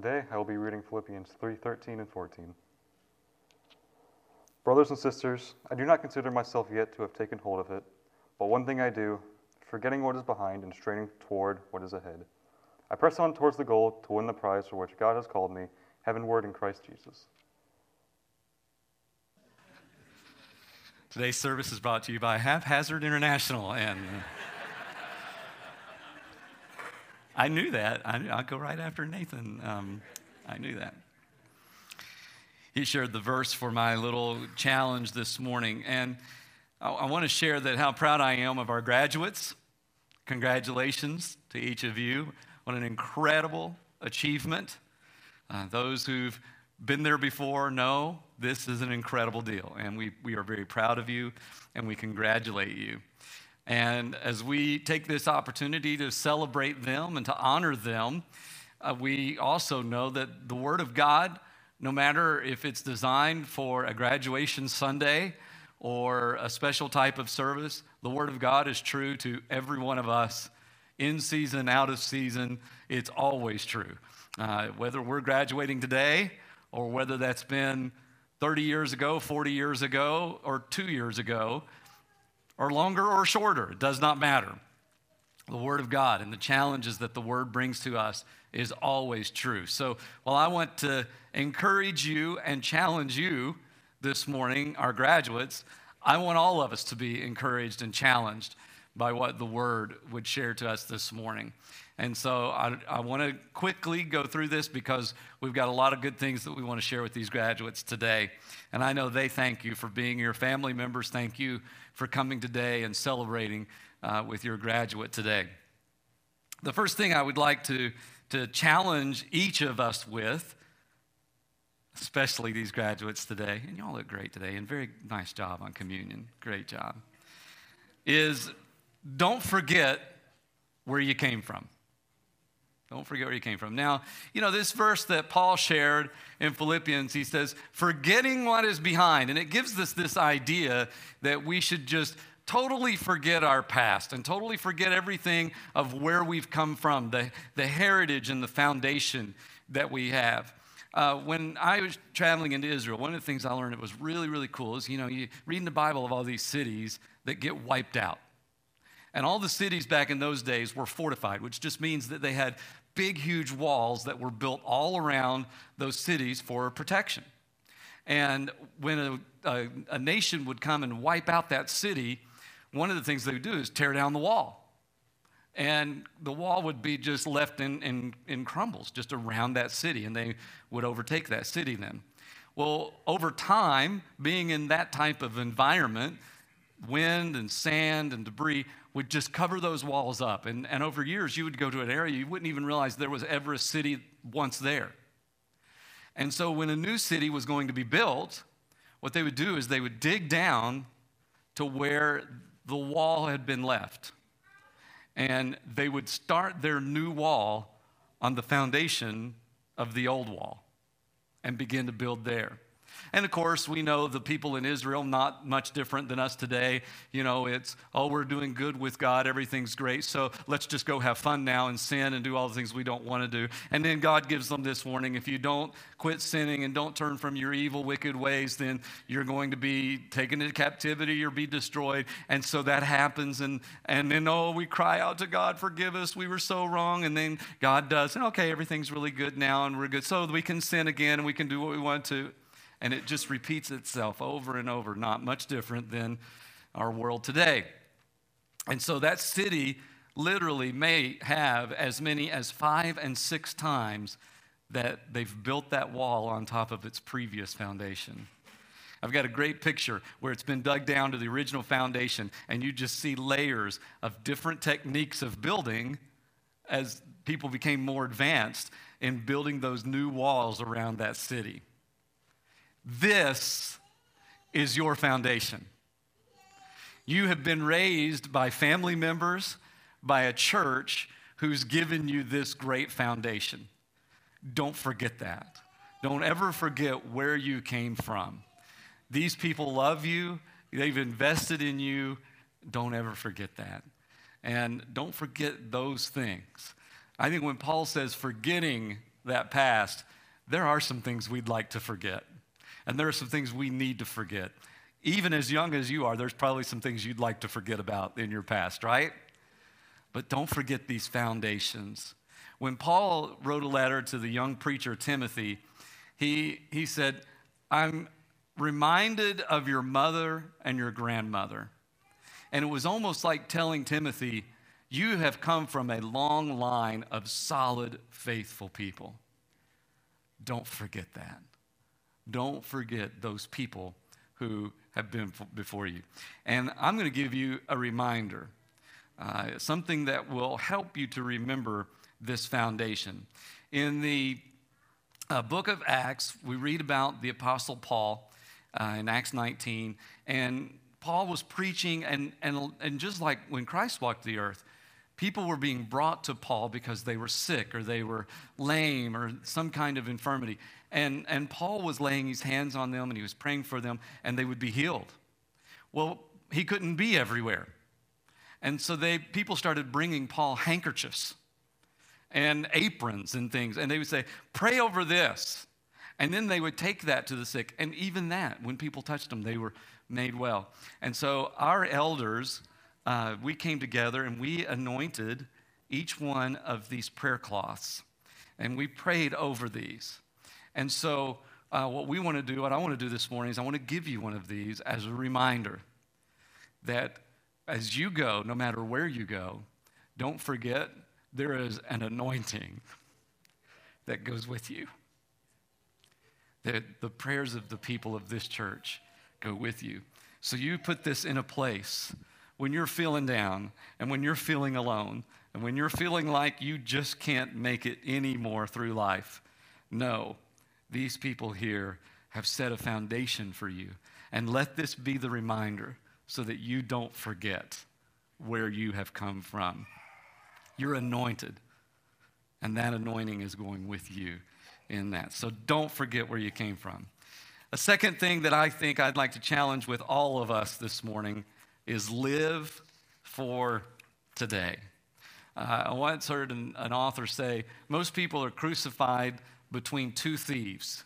Today I will be reading Philippians 3:13 and 14. Brothers and sisters, I do not consider myself yet to have taken hold of it, but one thing I do, forgetting what is behind and straining toward what is ahead. I press on towards the goal to win the prize for which God has called me, heavenward in Christ Jesus. Today's service is brought to you by Haphazard International. And uh, I knew that. I will go right after Nathan. Um, I knew that. He shared the verse for my little challenge this morning. And I, I want to share that how proud I am of our graduates. Congratulations to each of you. What an incredible achievement. Uh, those who've been there before know this is an incredible deal. And we, we are very proud of you and we congratulate you. And as we take this opportunity to celebrate them and to honor them, uh, we also know that the Word of God, no matter if it's designed for a graduation Sunday or a special type of service, the Word of God is true to every one of us in season, out of season. It's always true. Uh, whether we're graduating today or whether that's been 30 years ago, 40 years ago, or two years ago, or longer or shorter, it does not matter. The Word of God and the challenges that the Word brings to us is always true. So, while I want to encourage you and challenge you this morning, our graduates, I want all of us to be encouraged and challenged by what the Word would share to us this morning. And so I, I want to quickly go through this because we've got a lot of good things that we want to share with these graduates today. And I know they thank you for being your family members. Thank you for coming today and celebrating uh, with your graduate today. The first thing I would like to, to challenge each of us with, especially these graduates today, and y'all look great today, and very nice job on communion. Great job. Is don't forget where you came from. Don't forget where you came from. Now, you know, this verse that Paul shared in Philippians, he says, forgetting what is behind. And it gives us this idea that we should just totally forget our past and totally forget everything of where we've come from, the, the heritage and the foundation that we have. Uh, when I was traveling into Israel, one of the things I learned that was really, really cool is, you know, you read in the Bible of all these cities that get wiped out. And all the cities back in those days were fortified, which just means that they had big, huge walls that were built all around those cities for protection. And when a, a, a, nation would come and wipe out that city, one of the things they would do is tear down the wall. And the wall would be just left in, in, in crumbles just around that city, and they would overtake that city then. Well, over time, being in that type of environment, wind and sand and debris would just cover those walls up. And, and over years, you would go to an area, you wouldn't even realize there was ever a city once there. And so when a new city was going to be built, what they would do is they would dig down to where the wall had been left. And they would start their new wall on the foundation of the old wall and begin to build there. And of course, we know the people in Israel, not much different than us today. You know, it's, oh, we're doing good with God, everything's great, so let's just go have fun now and sin and do all the things we don't want to do. And then God gives them this warning if you don't quit sinning and don't turn from your evil, wicked ways, then you're going to be taken into captivity or be destroyed. And so that happens. And, and then, oh, we cry out to God, forgive us, we were so wrong. And then God does, and okay, everything's really good now and we're good. So we can sin again and we can do what we want to and it just repeats itself over and over, not much different than our world today. And so that city literally may have as many as five and six times that they've built that wall on top of its previous foundation. I've got a great picture where it's been dug down to the original foundation, and you just see layers of different techniques of building as people became more advanced in building those new walls around that city. This is your foundation. You have been raised by family members, by a church who's given you this great foundation. Don't forget that. Don't ever forget where you came from. These people love you, they've invested in you. Don't ever forget that. And don't forget those things. I think when Paul says forgetting that past, there are some things we'd like to forget. And there are some things we need to forget. Even as young as you are, there's probably some things you'd like to forget about in your past, right? But don't forget these foundations. When Paul wrote a letter to the young preacher Timothy, he, he said, I'm reminded of your mother and your grandmother. And it was almost like telling Timothy, You have come from a long line of solid, faithful people. Don't forget that. Don't forget those people who have been before you. And I'm going to give you a reminder, uh, something that will help you to remember this foundation. In the uh, book of Acts, we read about the Apostle Paul uh, in Acts 19, and Paul was preaching, and, and, and just like when Christ walked the earth, people were being brought to Paul because they were sick or they were lame or some kind of infirmity. And, and Paul was laying his hands on them and he was praying for them, and they would be healed. Well, he couldn't be everywhere. And so they, people started bringing Paul handkerchiefs and aprons and things. And they would say, Pray over this. And then they would take that to the sick. And even that, when people touched them, they were made well. And so our elders, uh, we came together and we anointed each one of these prayer cloths. And we prayed over these. And so, uh, what we want to do, what I want to do this morning, is I want to give you one of these as a reminder that as you go, no matter where you go, don't forget there is an anointing that goes with you. That the prayers of the people of this church go with you. So you put this in a place when you're feeling down and when you're feeling alone and when you're feeling like you just can't make it anymore through life. No, these people here have set a foundation for you. And let this be the reminder so that you don't forget where you have come from. You're anointed, and that anointing is going with you in that. So don't forget where you came from. A second thing that I think I'd like to challenge with all of us this morning is live for today. Uh, I once heard an, an author say most people are crucified between two thieves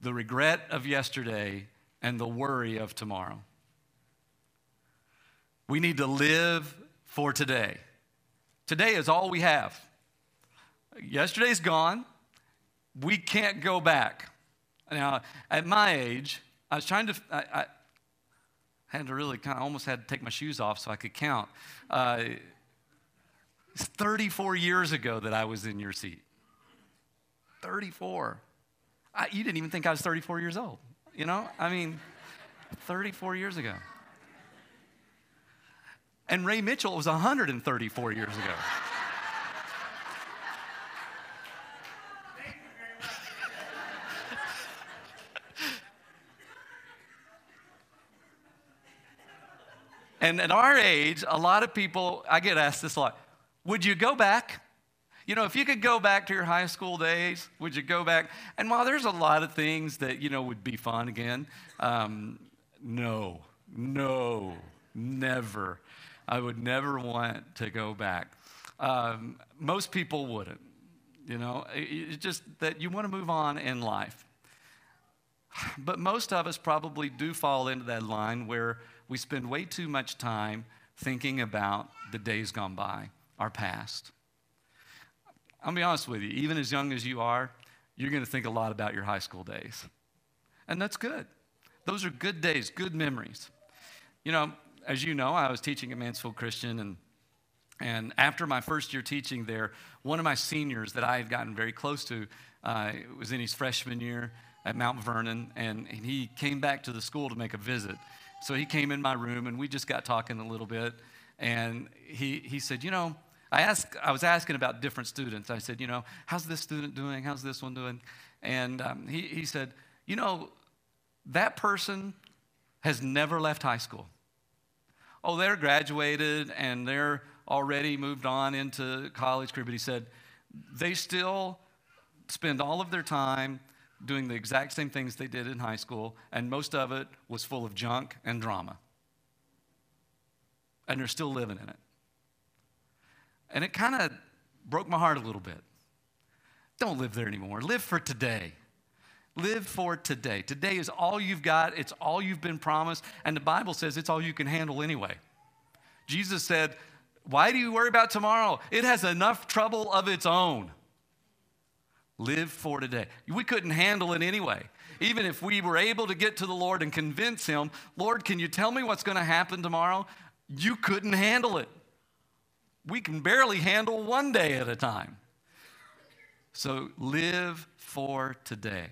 the regret of yesterday and the worry of tomorrow. We need to live for today. Today is all we have. Yesterday's gone. We can't go back. Now, at my age, I was trying to, I, I had to really kind of almost had to take my shoes off so I could count. Uh, it's 34 years ago that I was in your seat. 34. I, you didn't even think I was 34 years old. You know, I mean, 34 years ago. And Ray Mitchell was 134 years ago. And at our age, a lot of people, I get asked this a lot would you go back? You know, if you could go back to your high school days, would you go back? And while there's a lot of things that, you know, would be fun again, um, no, no, never. I would never want to go back. Um, most people wouldn't. You know, it's just that you want to move on in life. But most of us probably do fall into that line where we spend way too much time thinking about the days gone by, our past. I'll be honest with you, even as young as you are, you're going to think a lot about your high school days. And that's good. Those are good days, good memories. You know, as you know, I was teaching at Mansfield Christian, and, and after my first year teaching there, one of my seniors that I had gotten very close to uh, was in his freshman year at Mount Vernon, and, and he came back to the school to make a visit. So he came in my room, and we just got talking a little bit, and he, he said, You know, I, asked, I was asking about different students. I said, You know, how's this student doing? How's this one doing? And um, he, he said, You know, that person has never left high school oh, they're graduated and they're already moved on into college career. But he said, they still spend all of their time doing the exact same things they did in high school, and most of it was full of junk and drama. And they're still living in it. And it kind of broke my heart a little bit. Don't live there anymore. Live for today. Live for today. Today is all you've got, it's all you've been promised, and the Bible says it's all you can handle anyway. Jesus said, Why do you worry about tomorrow? It has enough trouble of its own. Live for today. We couldn't handle it anyway. Even if we were able to get to the Lord and convince Him, Lord, can you tell me what's going to happen tomorrow? You couldn't handle it. We can barely handle one day at a time. So live for today.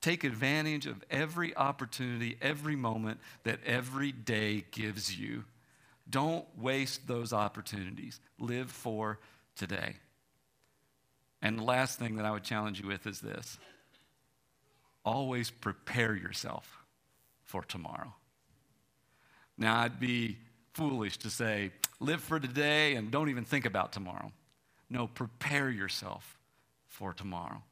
Take advantage of every opportunity, every moment that every day gives you. Don't waste those opportunities. Live for today. And the last thing that I would challenge you with is this always prepare yourself for tomorrow. Now, I'd be foolish to say, live for today and don't even think about tomorrow. No, prepare yourself for tomorrow.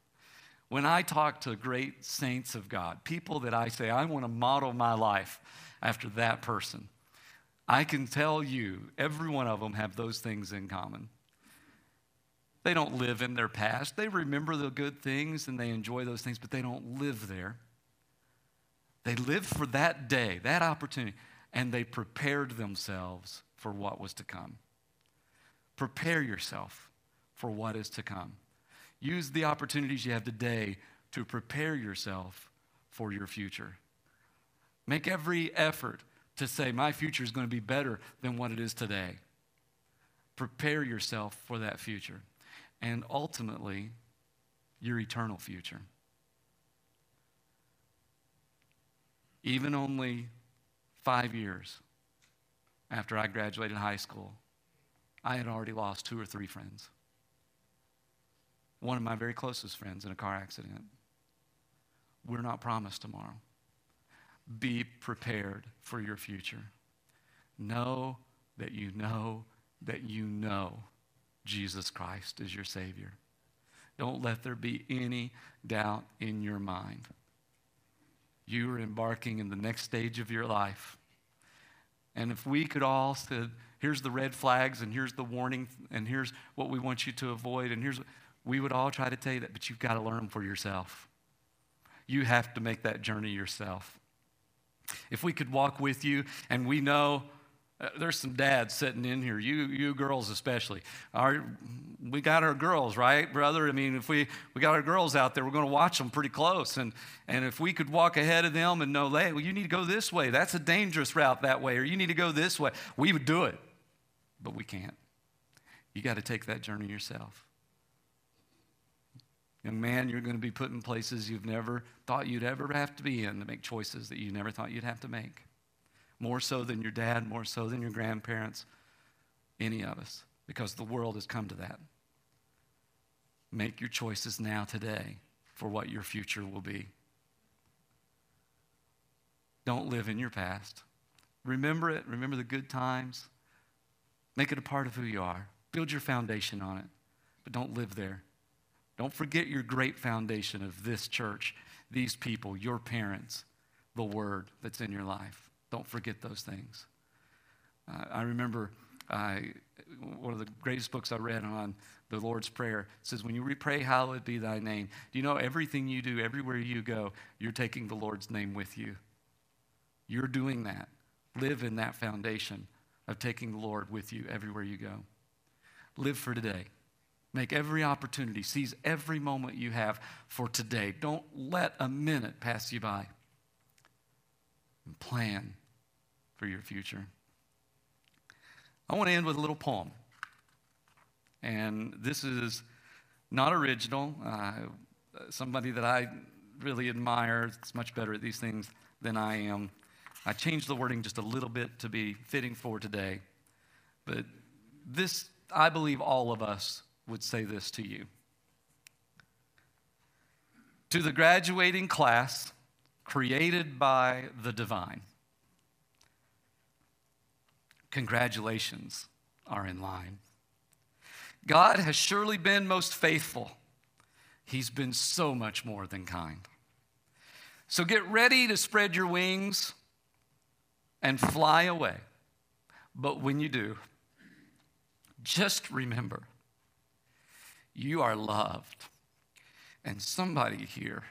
When I talk to great saints of God, people that I say, I want to model my life after that person, I can tell you, every one of them have those things in common. They don't live in their past. They remember the good things and they enjoy those things, but they don't live there. They live for that day, that opportunity, and they prepared themselves for what was to come. Prepare yourself for what is to come. Use the opportunities you have today to prepare yourself for your future. Make every effort to say, My future is going to be better than what it is today. Prepare yourself for that future and ultimately your eternal future. Even only five years after I graduated high school, I had already lost two or three friends. One of my very closest friends in a car accident. We're not promised tomorrow. Be prepared for your future. Know that you know that you know Jesus Christ is your Savior. Don't let there be any doubt in your mind. You are embarking in the next stage of your life. And if we could all say, here's the red flags, and here's the warning, and here's what we want you to avoid, and here's, we would all try to tell you that, but you've got to learn for yourself. You have to make that journey yourself. If we could walk with you, and we know uh, there's some dads sitting in here, you, you girls especially. Our, we got our girls, right, brother? I mean, if we, we got our girls out there, we're going to watch them pretty close. And, and if we could walk ahead of them and know, hey, well, you need to go this way. That's a dangerous route that way, or you need to go this way, we would do it. But we can't. You got to take that journey yourself. Young man, you're going to be put in places you've never thought you'd ever have to be in to make choices that you never thought you'd have to make more so than your dad, more so than your grandparents, any of us, because the world has come to that. Make your choices now, today, for what your future will be. Don't live in your past. Remember it, remember the good times. Make it a part of who you are. Build your foundation on it, but don't live there. Don't forget your great foundation of this church, these people, your parents, the word that's in your life. Don't forget those things. Uh, I remember one of the greatest books I read on the Lord's Prayer says, When you pray, hallowed be thy name. Do you know everything you do, everywhere you go, you're taking the Lord's name with you? You're doing that. Live in that foundation of taking the Lord with you everywhere you go. Live for today. Make every opportunity, seize every moment you have for today. Don't let a minute pass you by and plan for your future. I want to end with a little poem. And this is not original. Uh, somebody that I really admire is much better at these things than I am. I changed the wording just a little bit to be fitting for today. But this, I believe all of us would say this to you. To the graduating class, created by the divine. Congratulations are in line. God has surely been most faithful. He's been so much more than kind. So get ready to spread your wings and fly away. But when you do, just remember you are loved, And somebody here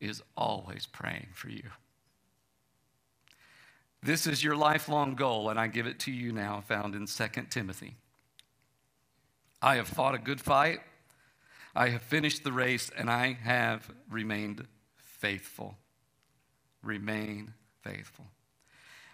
is always praying for you. This is your lifelong goal, and I give it to you now, found in 2 Timothy. I have fought a good fight, I have finished the race, and I have remained faithful. Remain faithful.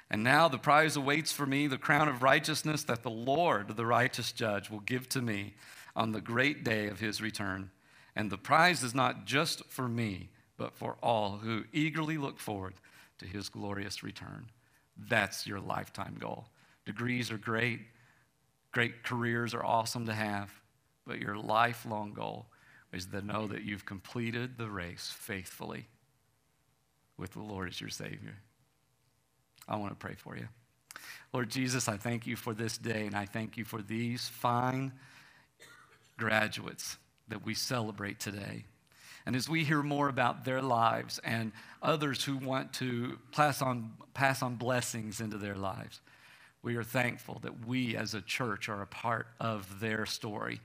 And now the prize awaits for me, the crown of righteousness that the Lord, the righteous judge, will give to me on the great day of his return. And the prize is not just for me, but for all who eagerly look forward to his glorious return. That's your lifetime goal. Degrees are great, great careers are awesome to have, but your lifelong goal is to know that you've completed the race faithfully with the Lord as your Savior. I want to pray for you. Lord Jesus, I thank you for this day, and I thank you for these fine graduates that we celebrate today. And as we hear more about their lives and others who want to pass on, pass on blessings into their lives, we are thankful that we as a church are a part of their story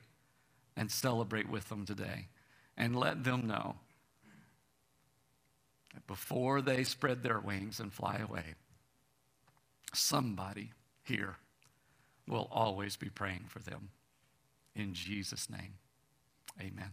and celebrate with them today. And let them know that before they spread their wings and fly away, somebody here will always be praying for them. In Jesus' name, amen.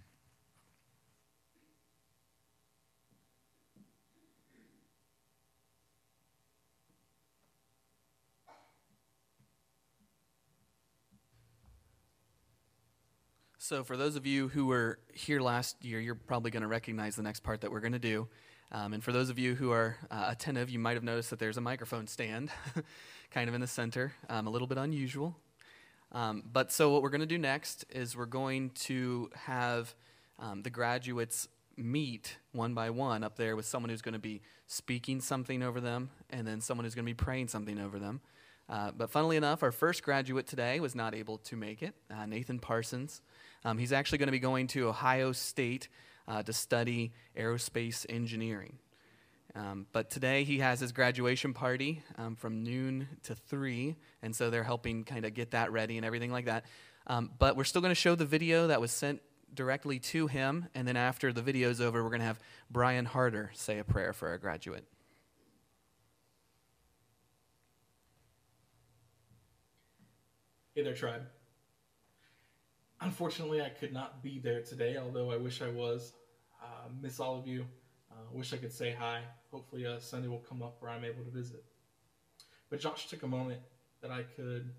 So, for those of you who were here last year, you're probably going to recognize the next part that we're going to do. Um, and for those of you who are uh, attentive, you might have noticed that there's a microphone stand kind of in the center, um, a little bit unusual. Um, but so, what we're going to do next is we're going to have um, the graduates meet one by one up there with someone who's going to be speaking something over them and then someone who's going to be praying something over them. Uh, but funnily enough, our first graduate today was not able to make it, uh, Nathan Parsons. Um, he's actually going to be going to Ohio State uh, to study aerospace engineering. Um, but today he has his graduation party um, from noon to 3, and so they're helping kind of get that ready and everything like that. Um, but we're still going to show the video that was sent directly to him, and then after the video is over, we're going to have Brian Harder say a prayer for our graduate. Hey there, tribe. Unfortunately, I could not be there today, although I wish I was. Uh, miss all of you. Uh, wish I could say hi. Hopefully, uh, Sunday will come up where I'm able to visit. But Josh took a moment that I could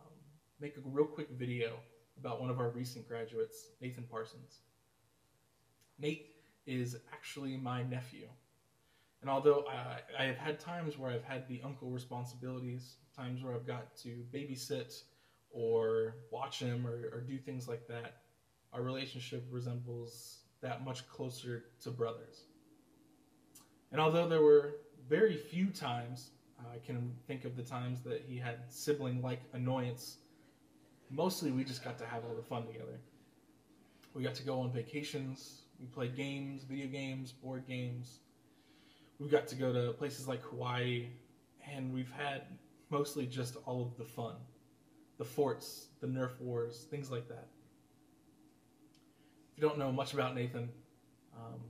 um, make a real quick video about one of our recent graduates, Nathan Parsons. Nate is actually my nephew. And although I, I have had times where I've had the uncle responsibilities, times where I've got to babysit or watch him or, or do things like that, our relationship resembles that much closer to brothers. And although there were very few times, uh, I can think of the times that he had sibling like annoyance, mostly we just got to have all the fun together. We got to go on vacations, we played games, video games, board games. We got to go to places like Hawaii, and we've had mostly just all of the fun the forts, the Nerf wars, things like that. If you don't know much about Nathan, um,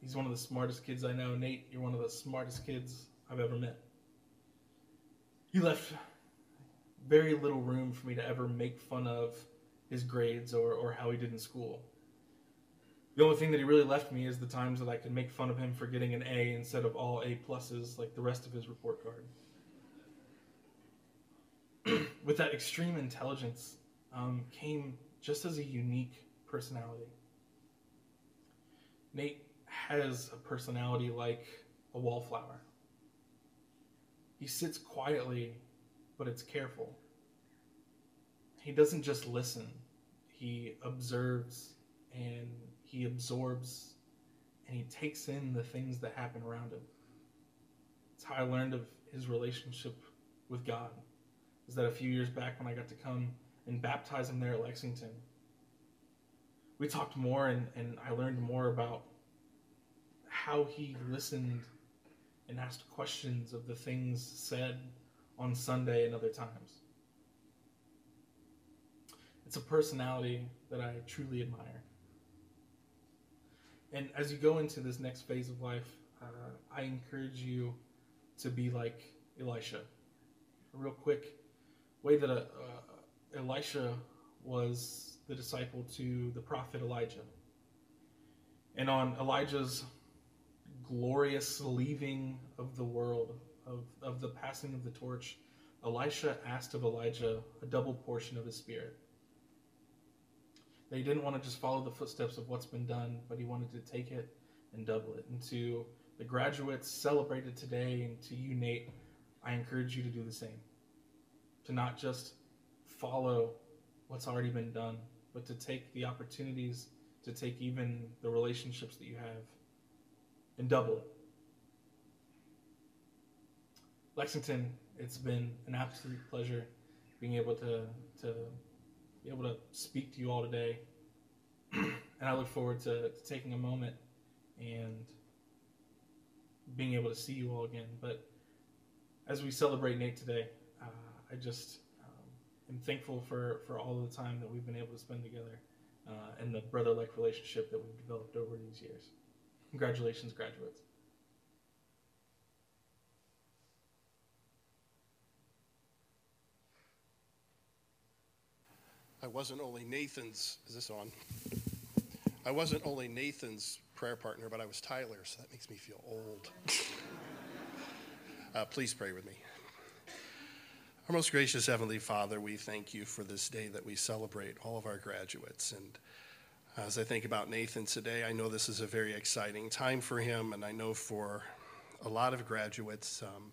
he's one of the smartest kids I know. Nate, you're one of the smartest kids I've ever met. You left very little room for me to ever make fun of his grades or, or how he did in school. The only thing that he really left me is the times that I could make fun of him for getting an A instead of all A pluses like the rest of his report card. With that extreme intelligence um, came just as a unique personality. Nate has a personality like a wallflower. He sits quietly, but it's careful. He doesn't just listen, he observes and he absorbs and he takes in the things that happen around him. It's how I learned of his relationship with God is that a few years back when I got to come and baptize him there at Lexington, we talked more and, and I learned more about how he listened and asked questions of the things said on Sunday and other times. It's a personality that I truly admire. And as you go into this next phase of life, uh, I encourage you to be like Elisha. Real quick way that uh, uh, Elisha was the disciple to the prophet Elijah. And on Elijah's glorious leaving of the world, of, of the passing of the torch, Elisha asked of Elijah a double portion of his spirit. They didn't want to just follow the footsteps of what's been done, but he wanted to take it and double it. And to the graduates celebrated today, and to you, Nate, I encourage you to do the same. To not just follow what's already been done, but to take the opportunities, to take even the relationships that you have and double it. Lexington, it's been an absolute pleasure being able to, to be able to speak to you all today. and I look forward to, to taking a moment and being able to see you all again. But as we celebrate Nate today, I just um, am thankful for, for all the time that we've been able to spend together uh, and the brother like relationship that we've developed over these years. Congratulations, graduates. I wasn't only Nathan's, is this on? I wasn't only Nathan's prayer partner, but I was Tyler, so that makes me feel old. uh, please pray with me. Our most gracious Heavenly Father, we thank you for this day that we celebrate all of our graduates. And as I think about Nathan today, I know this is a very exciting time for him, and I know for a lot of graduates, um,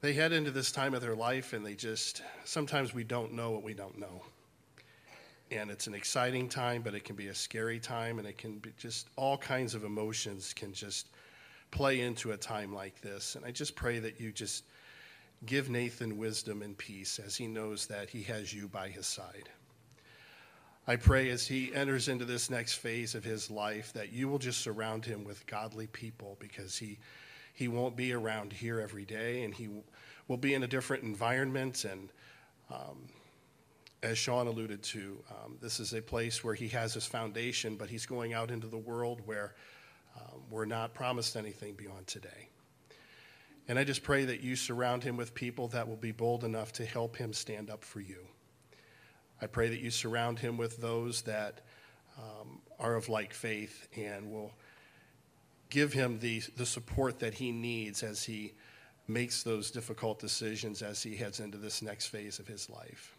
they head into this time of their life and they just, sometimes we don't know what we don't know and it's an exciting time, but it can be a scary time, and it can be just all kinds of emotions can just play into a time like this. And I just pray that you just give Nathan wisdom and peace as he knows that he has you by his side. I pray as he enters into this next phase of his life that you will just surround him with godly people because he he won't be around here every day and he will be in a different environment and um, as Sean alluded to, um, this is a place where he has his foundation, but he's going out into the world where um, we're not promised anything beyond today. And I just pray that you surround him with people that will be bold enough to help him stand up for you. I pray that you surround him with those that um, are of like faith and will give him the, the support that he needs as he makes those difficult decisions as he heads into this next phase of his life.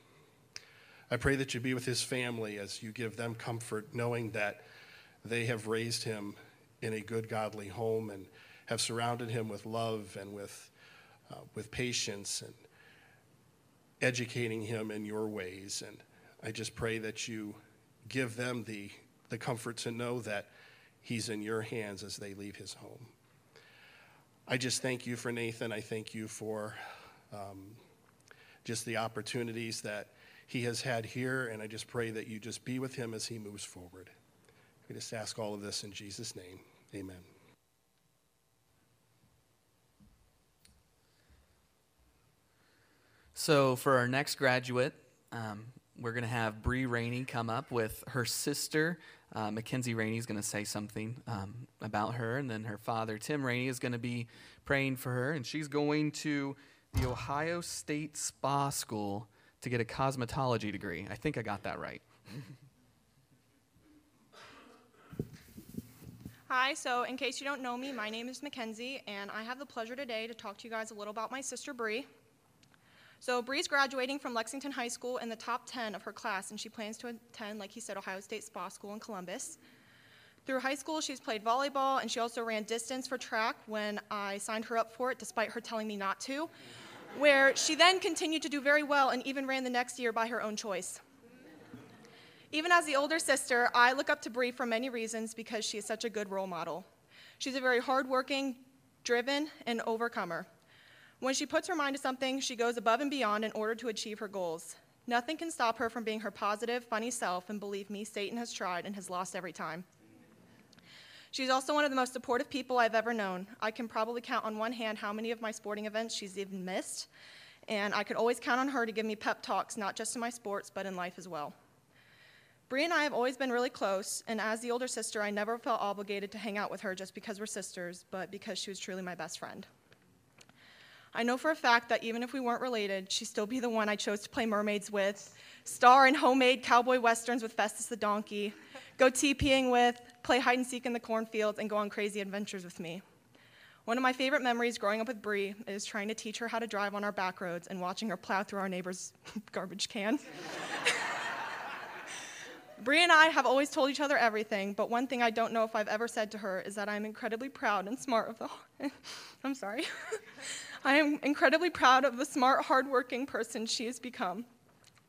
I pray that you be with his family as you give them comfort, knowing that they have raised him in a good, godly home and have surrounded him with love and with, uh, with patience and educating him in your ways. And I just pray that you give them the, the comfort to know that he's in your hands as they leave his home. I just thank you for Nathan. I thank you for um, just the opportunities that he has had here, and I just pray that you just be with him as he moves forward. We just ask all of this in Jesus' name. Amen. So, for our next graduate, um, we're going to have Bree Rainey come up with her sister. Uh, Mackenzie Rainey is going to say something um, about her, and then her father, Tim Rainey, is going to be praying for her, and she's going to the Ohio State Spa School to get a cosmetology degree. I think I got that right. Hi, so in case you don't know me, my name is Mackenzie, and I have the pleasure today to talk to you guys a little about my sister Bree. So Bree's graduating from Lexington High School in the top 10 of her class, and she plans to attend, like he said, Ohio State Spa School in Columbus. Through high school, she's played volleyball, and she also ran distance for track when I signed her up for it, despite her telling me not to where she then continued to do very well and even ran the next year by her own choice. Even as the older sister, I look up to Bree for many reasons because she is such a good role model. She's a very hardworking, driven, and overcomer. When she puts her mind to something, she goes above and beyond in order to achieve her goals. Nothing can stop her from being her positive, funny self, and believe me, Satan has tried and has lost every time. She's also one of the most supportive people I've ever known. I can probably count on one hand how many of my sporting events she's even missed, and I could always count on her to give me pep talks, not just in my sports, but in life as well. Bree and I have always been really close, and as the older sister, I never felt obligated to hang out with her just because we're sisters, but because she was truly my best friend. I know for a fact that even if we weren't related, she'd still be the one I chose to play mermaids with, star in homemade cowboy westerns with Festus the donkey, go TPing with, play hide and seek in the cornfields, and go on crazy adventures with me. One of my favorite memories growing up with Bree is trying to teach her how to drive on our back roads and watching her plow through our neighbor's garbage can. Bree and I have always told each other everything, but one thing I don't know if I've ever said to her is that I'm incredibly proud and smart of the. I'm sorry. I am incredibly proud of the smart, hardworking person she has become.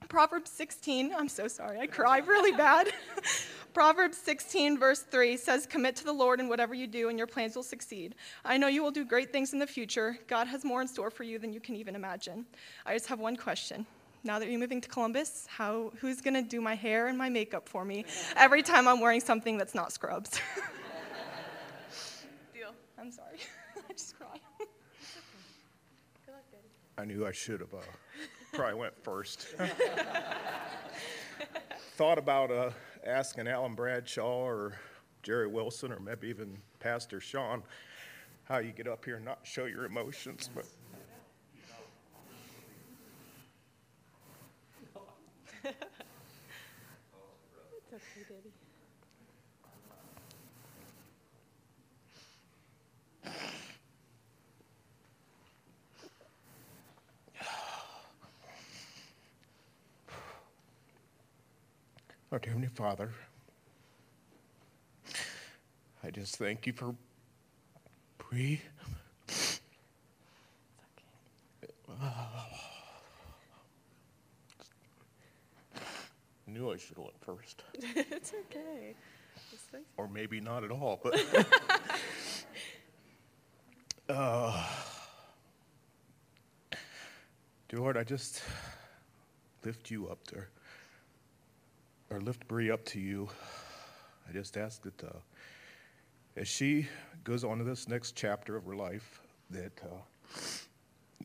Proverbs 16, I'm so sorry, I cry really bad. Proverbs 16, verse 3 says, Commit to the Lord in whatever you do, and your plans will succeed. I know you will do great things in the future. God has more in store for you than you can even imagine. I just have one question now that you're moving to Columbus, how, who's going to do my hair and my makeup for me every time I'm wearing something that's not scrubs? Deal. I'm sorry. I just cry. I knew I should have uh, probably went first. Thought about uh, asking Alan Bradshaw or Jerry Wilson or maybe even Pastor Sean how you get up here and not show your emotions, but Our Heavenly Father, I just thank you for Bree. I knew I should have went first. it's okay. Or maybe not at all, but. uh, dear Lord, I just lift you up there or lift Bree up to you. I just ask that uh, as she goes on to this next chapter of her life, that uh,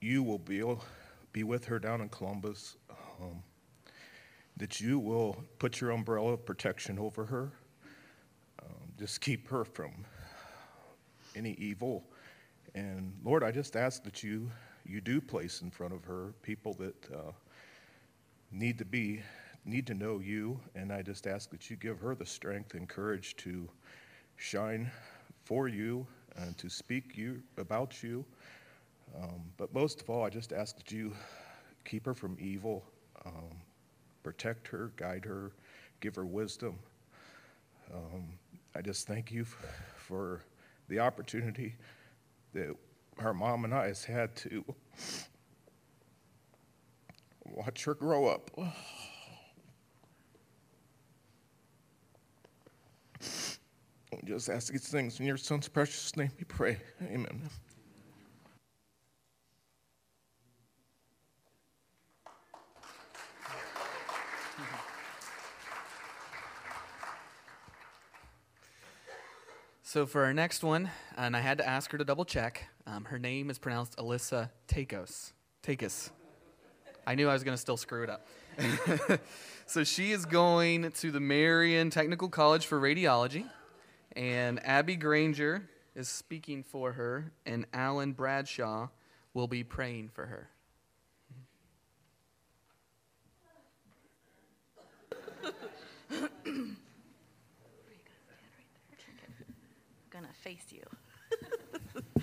you will be, be with her down in Columbus, um, that you will put your umbrella of protection over her. Um, just keep her from any evil. And Lord, I just ask that you, you do place in front of her people that uh, need to be need to know you, and I just ask that you give her the strength and courage to shine for you and to speak you about you. Um, but most of all, I just ask that you keep her from evil, um, protect her, guide her, give her wisdom. Um, I just thank you f- for the opportunity that her mom and I has had to watch her grow up. We just ask these things in your son's precious name we pray. Amen. So for our next one, and I had to ask her to double check. Um, her name is pronounced Alyssa Takos. Takos. I knew I was going to still screw it up. so she is going to the Marion Technical College for Radiology and Abby Granger is speaking for her, and Alan Bradshaw will be praying for her. Gonna face you.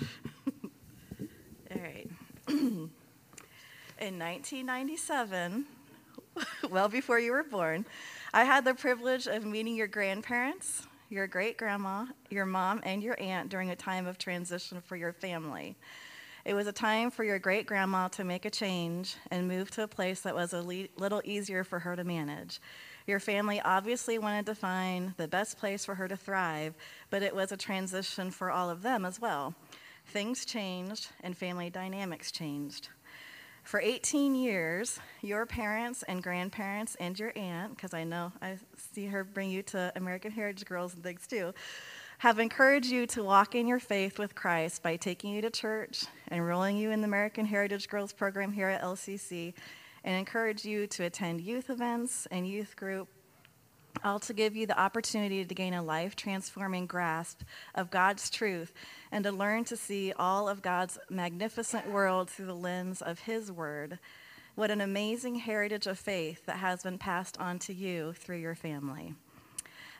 All right. In 1997, well before you were born, I had the privilege of meeting your grandparents, your great grandma, your mom, and your aunt during a time of transition for your family. It was a time for your great grandma to make a change and move to a place that was a le- little easier for her to manage. Your family obviously wanted to find the best place for her to thrive, but it was a transition for all of them as well. Things changed and family dynamics changed. For 18 years, your parents and grandparents and your aunt, because I know I see her bring you to American Heritage Girls and things too, have encouraged you to walk in your faith with Christ by taking you to church, enrolling you in the American Heritage Girls program here at LCC, and encourage you to attend youth events and youth group all to give you the opportunity to gain a life transforming grasp of God's truth and to learn to see all of God's magnificent world through the lens of His Word. What an amazing heritage of faith that has been passed on to you through your family.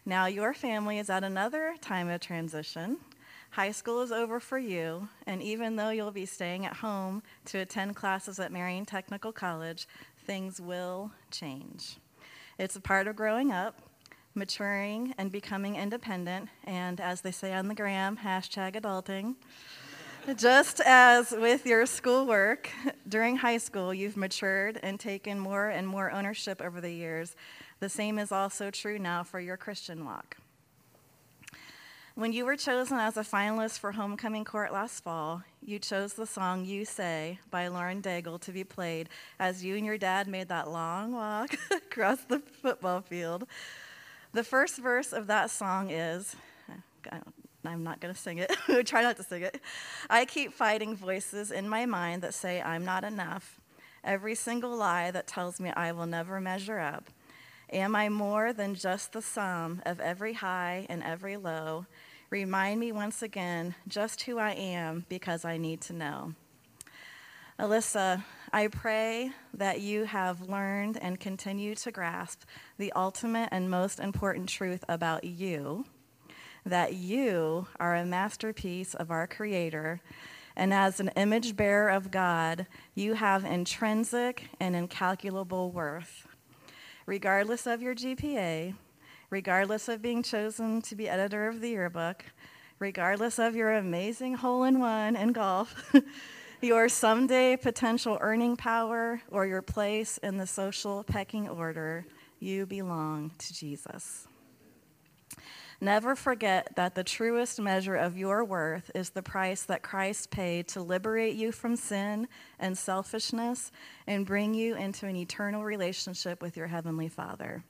Now, your family is at another time of transition. High school is over for you, and even though you'll be staying at home to attend classes at Marion Technical College, things will change. It's a part of growing up, maturing, and becoming independent, and as they say on the gram, hashtag adulting. Just as with your schoolwork during high school, you've matured and taken more and more ownership over the years, the same is also true now for your Christian walk. When you were chosen as a finalist for Homecoming Court last fall, you chose the song You Say by Lauren Daigle to be played as you and your dad made that long walk across the football field. The first verse of that song is I'm not going to sing it. Try not to sing it. I keep fighting voices in my mind that say I'm not enough. Every single lie that tells me I will never measure up. Am I more than just the sum of every high and every low? Remind me once again just who I am because I need to know. Alyssa, I pray that you have learned and continue to grasp the ultimate and most important truth about you that you are a masterpiece of our Creator, and as an image bearer of God, you have intrinsic and incalculable worth. Regardless of your GPA, regardless of being chosen to be editor of the yearbook, regardless of your amazing hole in one in golf, your someday potential earning power, or your place in the social pecking order, you belong to Jesus. Never forget that the truest measure of your worth is the price that Christ paid to liberate you from sin and selfishness and bring you into an eternal relationship with your Heavenly Father.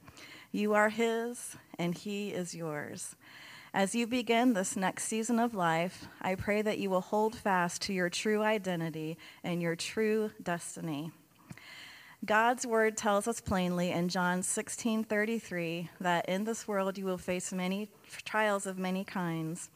You are His, and He is yours. As you begin this next season of life, I pray that you will hold fast to your true identity and your true destiny. God's word tells us plainly in John 16:33 that in this world you will face many trials of many kinds.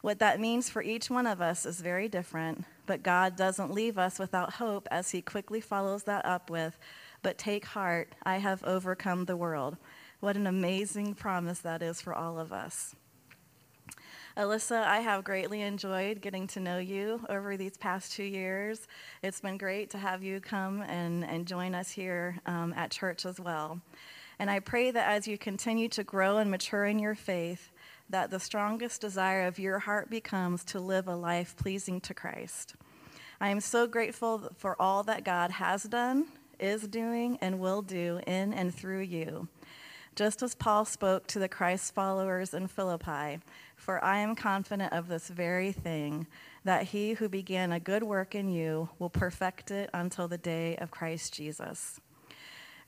What that means for each one of us is very different, but God doesn't leave us without hope as he quickly follows that up with, "But take heart, I have overcome the world." What an amazing promise that is for all of us. Alyssa, I have greatly enjoyed getting to know you over these past two years. It's been great to have you come and, and join us here um, at church as well. And I pray that as you continue to grow and mature in your faith, that the strongest desire of your heart becomes to live a life pleasing to Christ. I am so grateful for all that God has done, is doing, and will do in and through you. Just as Paul spoke to the Christ followers in Philippi, for I am confident of this very thing, that he who began a good work in you will perfect it until the day of Christ Jesus.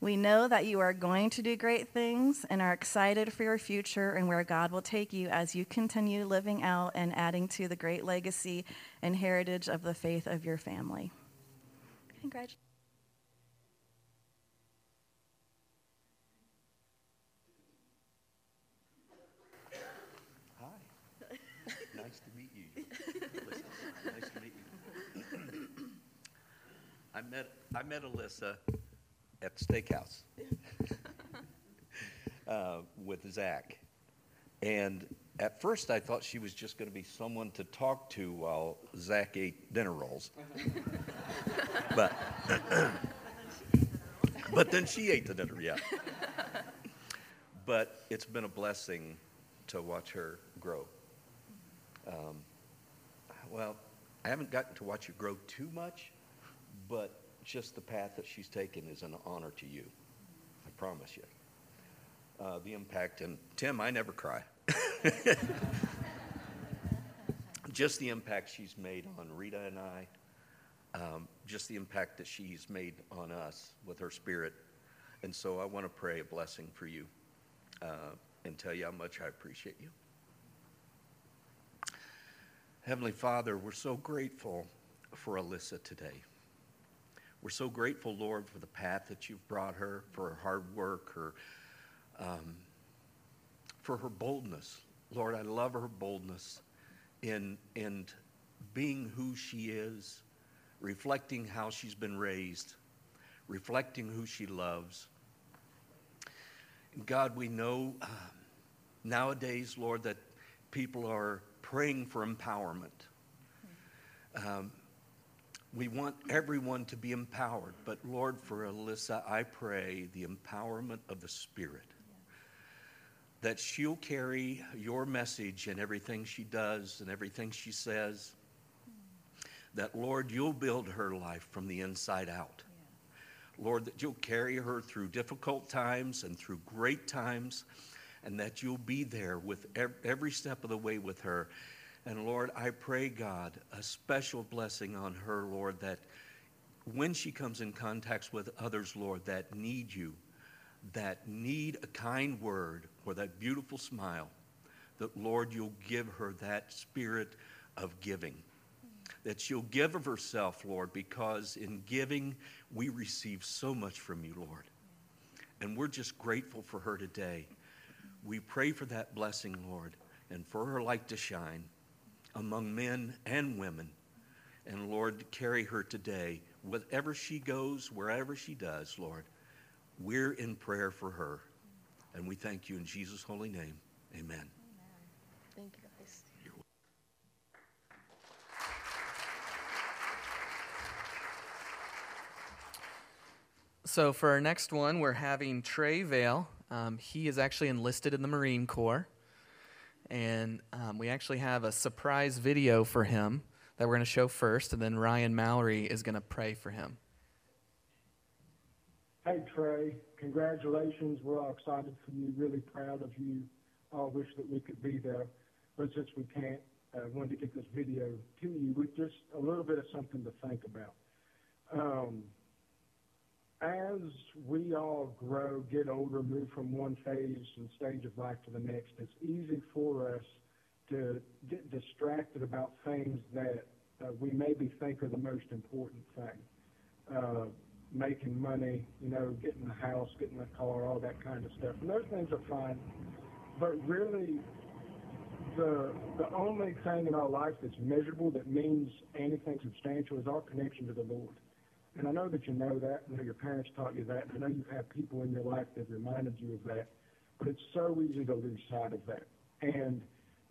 We know that you are going to do great things and are excited for your future and where God will take you as you continue living out and adding to the great legacy and heritage of the faith of your family. Congratulations. I met, I met Alyssa at Steakhouse uh, with Zach. And at first, I thought she was just going to be someone to talk to while Zach ate dinner rolls. but, but then she ate the dinner, yeah. But it's been a blessing to watch her grow. Um, well, I haven't gotten to watch you grow too much, but just the path that she's taken is an honor to you. I promise you. Uh, the impact, and Tim, I never cry. just the impact she's made on Rita and I, um, just the impact that she's made on us with her spirit. And so I want to pray a blessing for you uh, and tell you how much I appreciate you. Heavenly Father, we're so grateful for Alyssa today. We're so grateful, Lord, for the path that you've brought her, for her hard work, her, um, for her boldness. Lord, I love her boldness in, in being who she is, reflecting how she's been raised, reflecting who she loves. God, we know uh, nowadays, Lord, that people are praying for empowerment. Um, we want everyone to be empowered, but Lord, for Alyssa, I pray the empowerment of the Spirit. That she'll carry your message in everything she does and everything she says. That, Lord, you'll build her life from the inside out. Lord, that you'll carry her through difficult times and through great times, and that you'll be there with every step of the way with her. And Lord, I pray, God, a special blessing on her, Lord, that when she comes in contact with others, Lord, that need you, that need a kind word or that beautiful smile, that, Lord, you'll give her that spirit of giving. That she'll give of herself, Lord, because in giving, we receive so much from you, Lord. And we're just grateful for her today. We pray for that blessing, Lord, and for her light to shine among men and women. And Lord, carry her today, wherever she goes, wherever she does, Lord. We're in prayer for her. And we thank you in Jesus' holy name. Amen. Amen. Thank you, guys. So, for our next one, we're having Trey Vale. Um, he is actually enlisted in the Marine Corps. And um, we actually have a surprise video for him that we're going to show first, and then Ryan Mallory is going to pray for him. Hey, Trey, congratulations. We're all excited for you, really proud of you. All wish that we could be there, but since we can't, I uh, wanted to get this video to you with just a little bit of something to think about. Um, as we all grow, get older, move from one phase and stage of life to the next, it's easy for us to get distracted about things that uh, we maybe think are the most important thing. Uh, making money, you know, getting a house, getting a car, all that kind of stuff. And those things are fine. But really, the the only thing in our life that's measurable that means anything substantial is our connection to the Lord. And I know that you know that. I know your parents taught you that. I know you've had people in your life that reminded you of that. But it's so easy to lose sight of that. And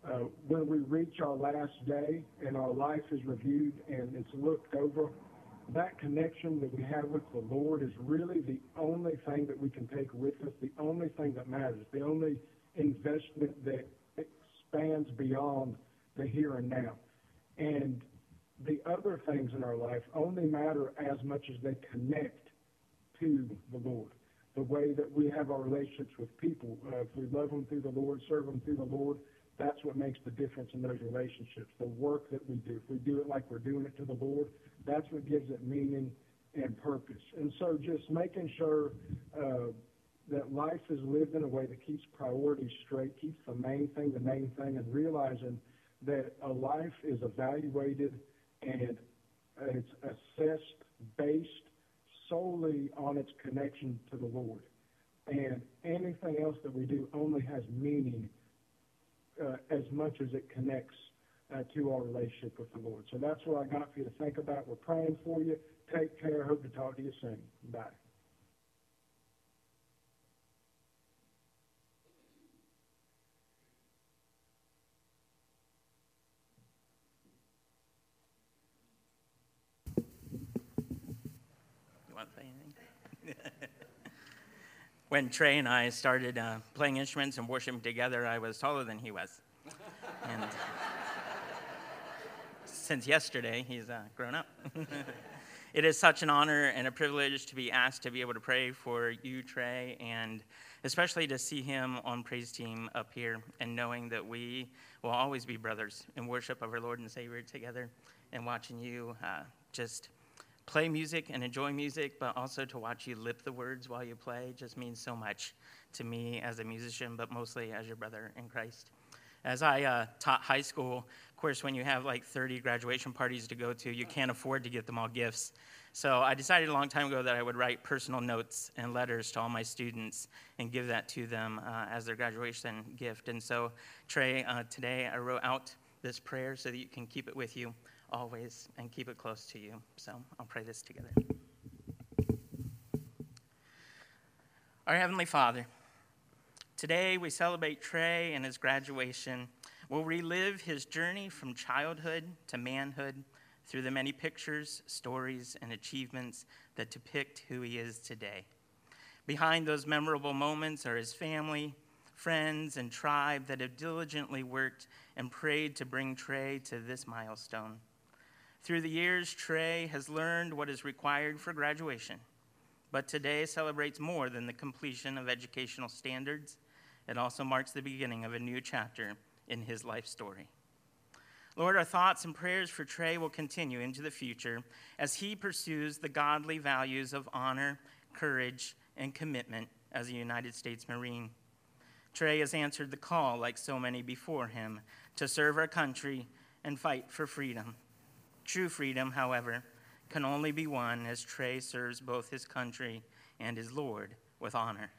uh, when we reach our last day and our life is reviewed and it's looked over, that connection that we have with the Lord is really the only thing that we can take with us, the only thing that matters, the only investment that expands beyond the here and now. And the other things in our life only matter as much as they connect to the Lord. The way that we have our relationships with people, uh, if we love them through the Lord, serve them through the Lord, that's what makes the difference in those relationships. The work that we do, if we do it like we're doing it to the Lord, that's what gives it meaning and purpose. And so just making sure uh, that life is lived in a way that keeps priorities straight, keeps the main thing the main thing, and realizing that a life is evaluated and it's assessed based solely on its connection to the Lord. And anything else that we do only has meaning uh, as much as it connects uh, to our relationship with the Lord. So that's what I got for you to think about. We're praying for you. Take care. Hope to talk to you soon. Bye. When Trey and I started uh, playing instruments and worshiping together, I was taller than he was. and since yesterday, he's uh, grown up. it is such an honor and a privilege to be asked to be able to pray for you, Trey, and especially to see him on praise team up here and knowing that we will always be brothers in worship of our Lord and Savior together and watching you uh, just play music and enjoy music, but also to watch you lip the words while you play just means so much to me as a musician, but mostly as your brother in Christ. As I uh, taught high school, of course, when you have like 30 graduation parties to go to, you can't afford to get them all gifts. So I decided a long time ago that I would write personal notes and letters to all my students and give that to them uh, as their graduation gift. And so, Trey, uh, today I wrote out this prayer so that you can keep it with you always and keep it close to you. So I'll pray this together. Our Heavenly Father, today we celebrate Trey and his graduation. We'll relive his journey from childhood to manhood through the many pictures, stories, and achievements that depict who he is today. Behind those memorable moments are his family, friends, and tribe that have diligently worked and prayed to bring Trey to this milestone. Through the years, Trey has learned what is required for graduation, but today celebrates more than the completion of educational standards. It also marks the beginning of a new chapter in his life story. Lord, our thoughts and prayers for Trey will continue into the future as he pursues the godly values of honor, courage, and commitment as a United States Marine. Trey has answered the call, like so many before him, to serve our country and fight for freedom. True freedom, however, can only be won as Trey serves both his country and his Lord with honor.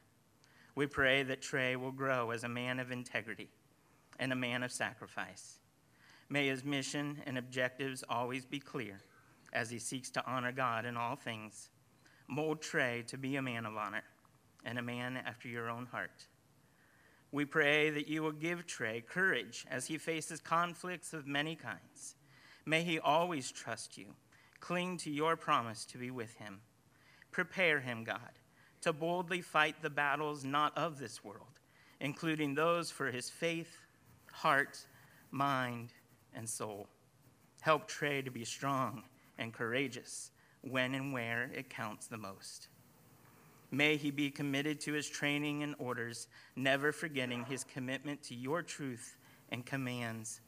We pray that Trey will grow as a man of integrity and a man of sacrifice. May his mission and objectives always be clear as he seeks to honor God in all things. Mold Trey to be a man of honor and a man after your own heart. We pray that you will give Trey courage as he faces conflicts of many kinds. May he always trust you, cling to your promise to be with him. Prepare him, God, to boldly fight the battles not of this world, including those for his faith, heart, mind, and soul. Help Trey to be strong and courageous when and where it counts the most. May he be committed to his training and orders, never forgetting his commitment to your truth and commands.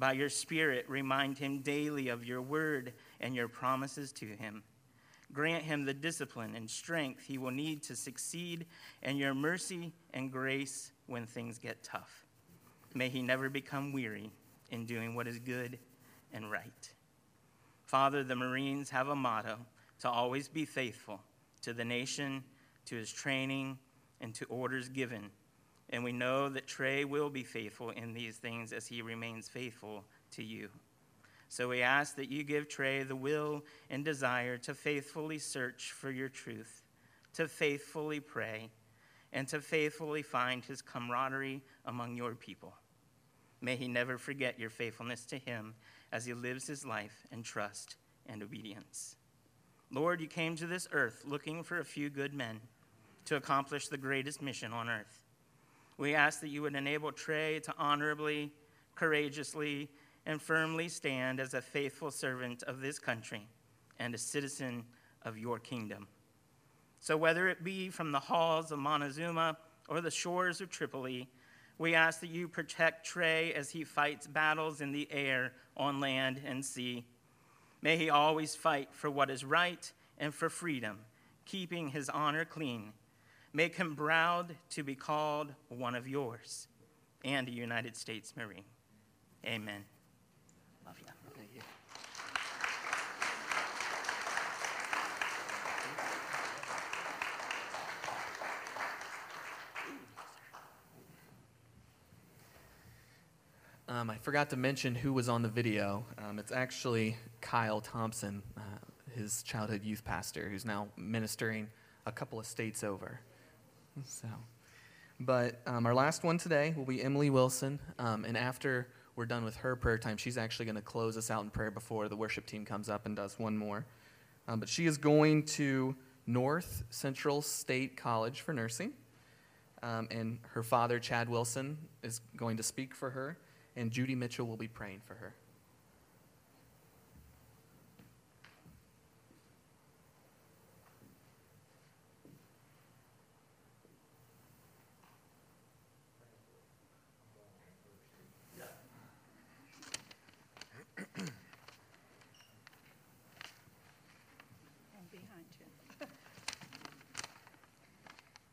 By your Spirit, remind him daily of your word and your promises to him. Grant him the discipline and strength he will need to succeed, and your mercy and grace when things get tough. May he never become weary in doing what is good and right. Father, the Marines have a motto to always be faithful to the nation, to his training, and to orders given. And we know that Trey will be faithful in these things as he remains faithful to you. So we ask that you give Trey the will and desire to faithfully search for your truth, to faithfully pray, and to faithfully find his camaraderie among your people. May he never forget your faithfulness to him as he lives his life in trust and obedience. Lord, you came to this earth looking for a few good men to accomplish the greatest mission on earth. We ask that you would enable Trey to honorably, courageously, and firmly stand as a faithful servant of this country and a citizen of your kingdom. So, whether it be from the halls of Montezuma or the shores of Tripoli, we ask that you protect Trey as he fights battles in the air, on land, and sea. May he always fight for what is right and for freedom, keeping his honor clean. Make him proud to be called one of yours and a United States Marine. Amen. Love you. Thank you. Um, I forgot to mention who was on the video. Um, it's actually Kyle Thompson, uh, his childhood youth pastor, who's now ministering a couple of states over. So, but um, our last one today will be Emily Wilson, um, and after we're done with her prayer time, she's actually going to close us out in prayer before the worship team comes up and does one more. Um, but she is going to North Central State College for nursing, um, and her father, Chad Wilson, is going to speak for her and Judy Mitchell will be praying for her.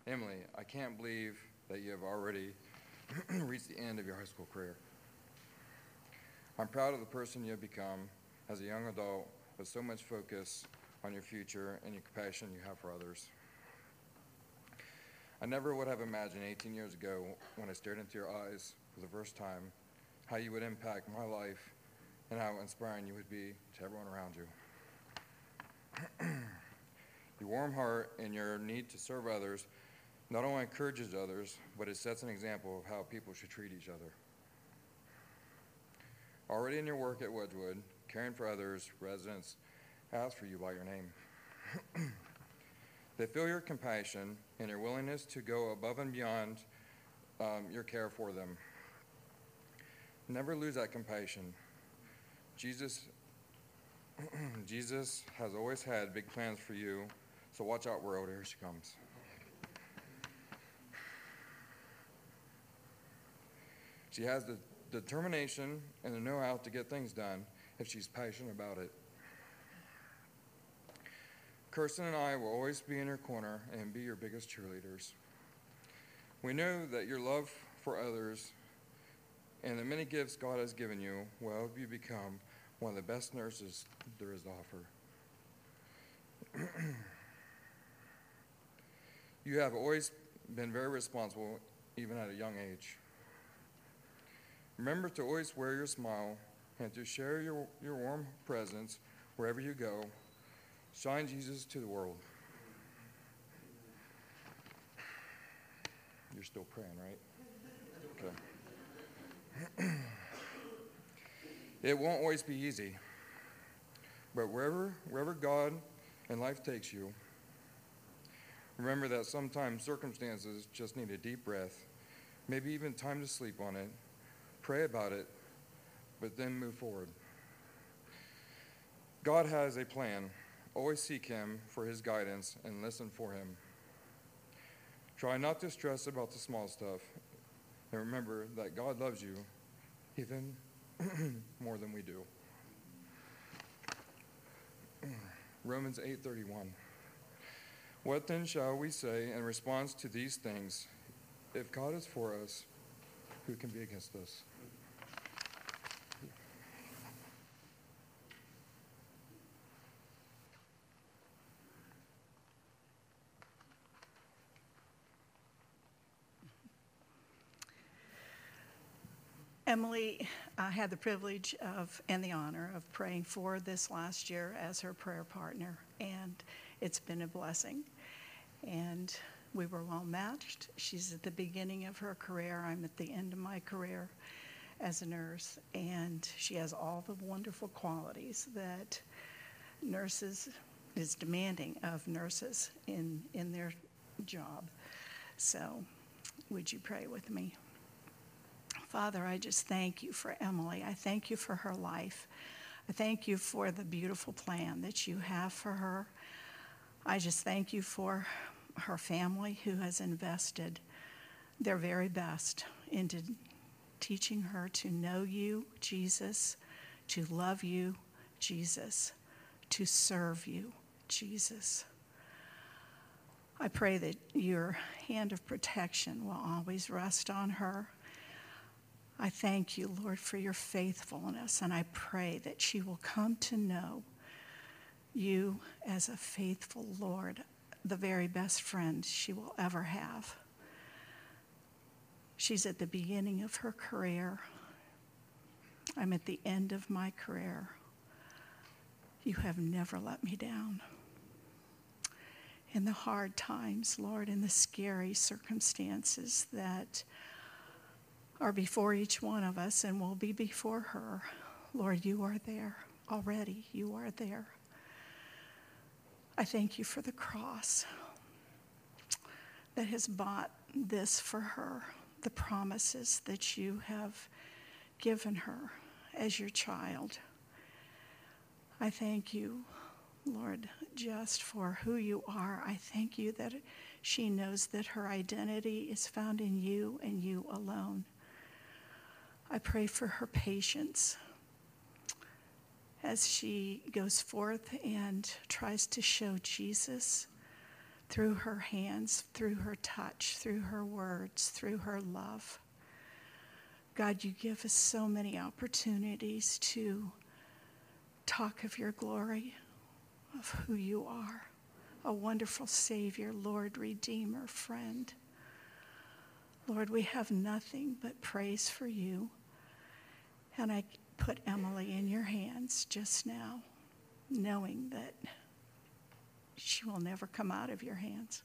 Emily, I can't believe that you have already reached the end of your high school career. I'm proud of the person you have become as a young adult with so much focus on your future and your compassion you have for others. I never would have imagined 18 years ago when I stared into your eyes for the first time how you would impact my life and how inspiring you would be to everyone around you. your warm heart and your need to serve others not only encourages others, but it sets an example of how people should treat each other. Already in your work at Wedgwood, caring for others, residents ask for you by your name. they feel your compassion and your willingness to go above and beyond um, your care for them. Never lose that compassion. Jesus, Jesus has always had big plans for you, so watch out, world. Here she comes. She has the determination and the know how to get things done if she's passionate about it. Kirsten and I will always be in your corner and be your biggest cheerleaders. We know that your love for others and the many gifts God has given you will help you become one of the best nurses there is to offer. you have always been very responsible, even at a young age. Remember to always wear your smile and to share your, your warm presence wherever you go Shine Jesus to the world. You're still praying, right? Okay. it won't always be easy. But wherever, wherever God and life takes you, remember that sometimes circumstances just need a deep breath, maybe even time to sleep on it. Pray about it, but then move forward. God has a plan Always seek Him for His guidance and listen for Him. Try not to stress about the small stuff, and remember that God loves you even more than we do. Romans 8:31 What then shall we say in response to these things? If God is for us, who can be against us? Emily I had the privilege of and the honor of praying for this last year as her prayer partner, and it's been a blessing. And we were well matched. She's at the beginning of her career. I'm at the end of my career as a nurse, and she has all the wonderful qualities that nurses is demanding of nurses in in their job. So, would you pray with me? Father, I just thank you for Emily. I thank you for her life. I thank you for the beautiful plan that you have for her. I just thank you for her family who has invested their very best into teaching her to know you, Jesus, to love you, Jesus, to serve you, Jesus. I pray that your hand of protection will always rest on her. I thank you, Lord, for your faithfulness, and I pray that she will come to know you as a faithful Lord, the very best friend she will ever have. She's at the beginning of her career. I'm at the end of my career. You have never let me down. In the hard times, Lord, in the scary circumstances that are before each one of us and will be before her. Lord, you are there already. You are there. I thank you for the cross that has bought this for her, the promises that you have given her as your child. I thank you, Lord, just for who you are. I thank you that she knows that her identity is found in you and you alone. I pray for her patience as she goes forth and tries to show Jesus through her hands, through her touch, through her words, through her love. God, you give us so many opportunities to talk of your glory, of who you are a wonderful Savior, Lord, Redeemer, friend. Lord, we have nothing but praise for you. And I put Emily in your hands just now, knowing that she will never come out of your hands.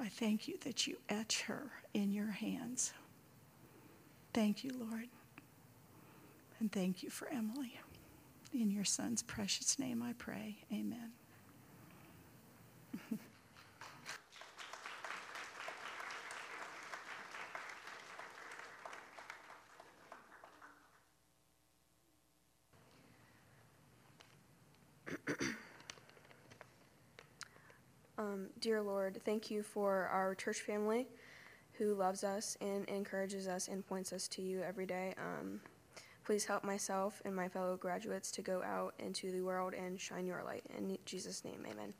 I thank you that you etch her in your hands. Thank you, Lord. And thank you for Emily. In your son's precious name I pray. Amen. Um, dear Lord, thank you for our church family who loves us and encourages us and points us to you every day. Um, please help myself and my fellow graduates to go out into the world and shine your light. In Jesus' name, amen.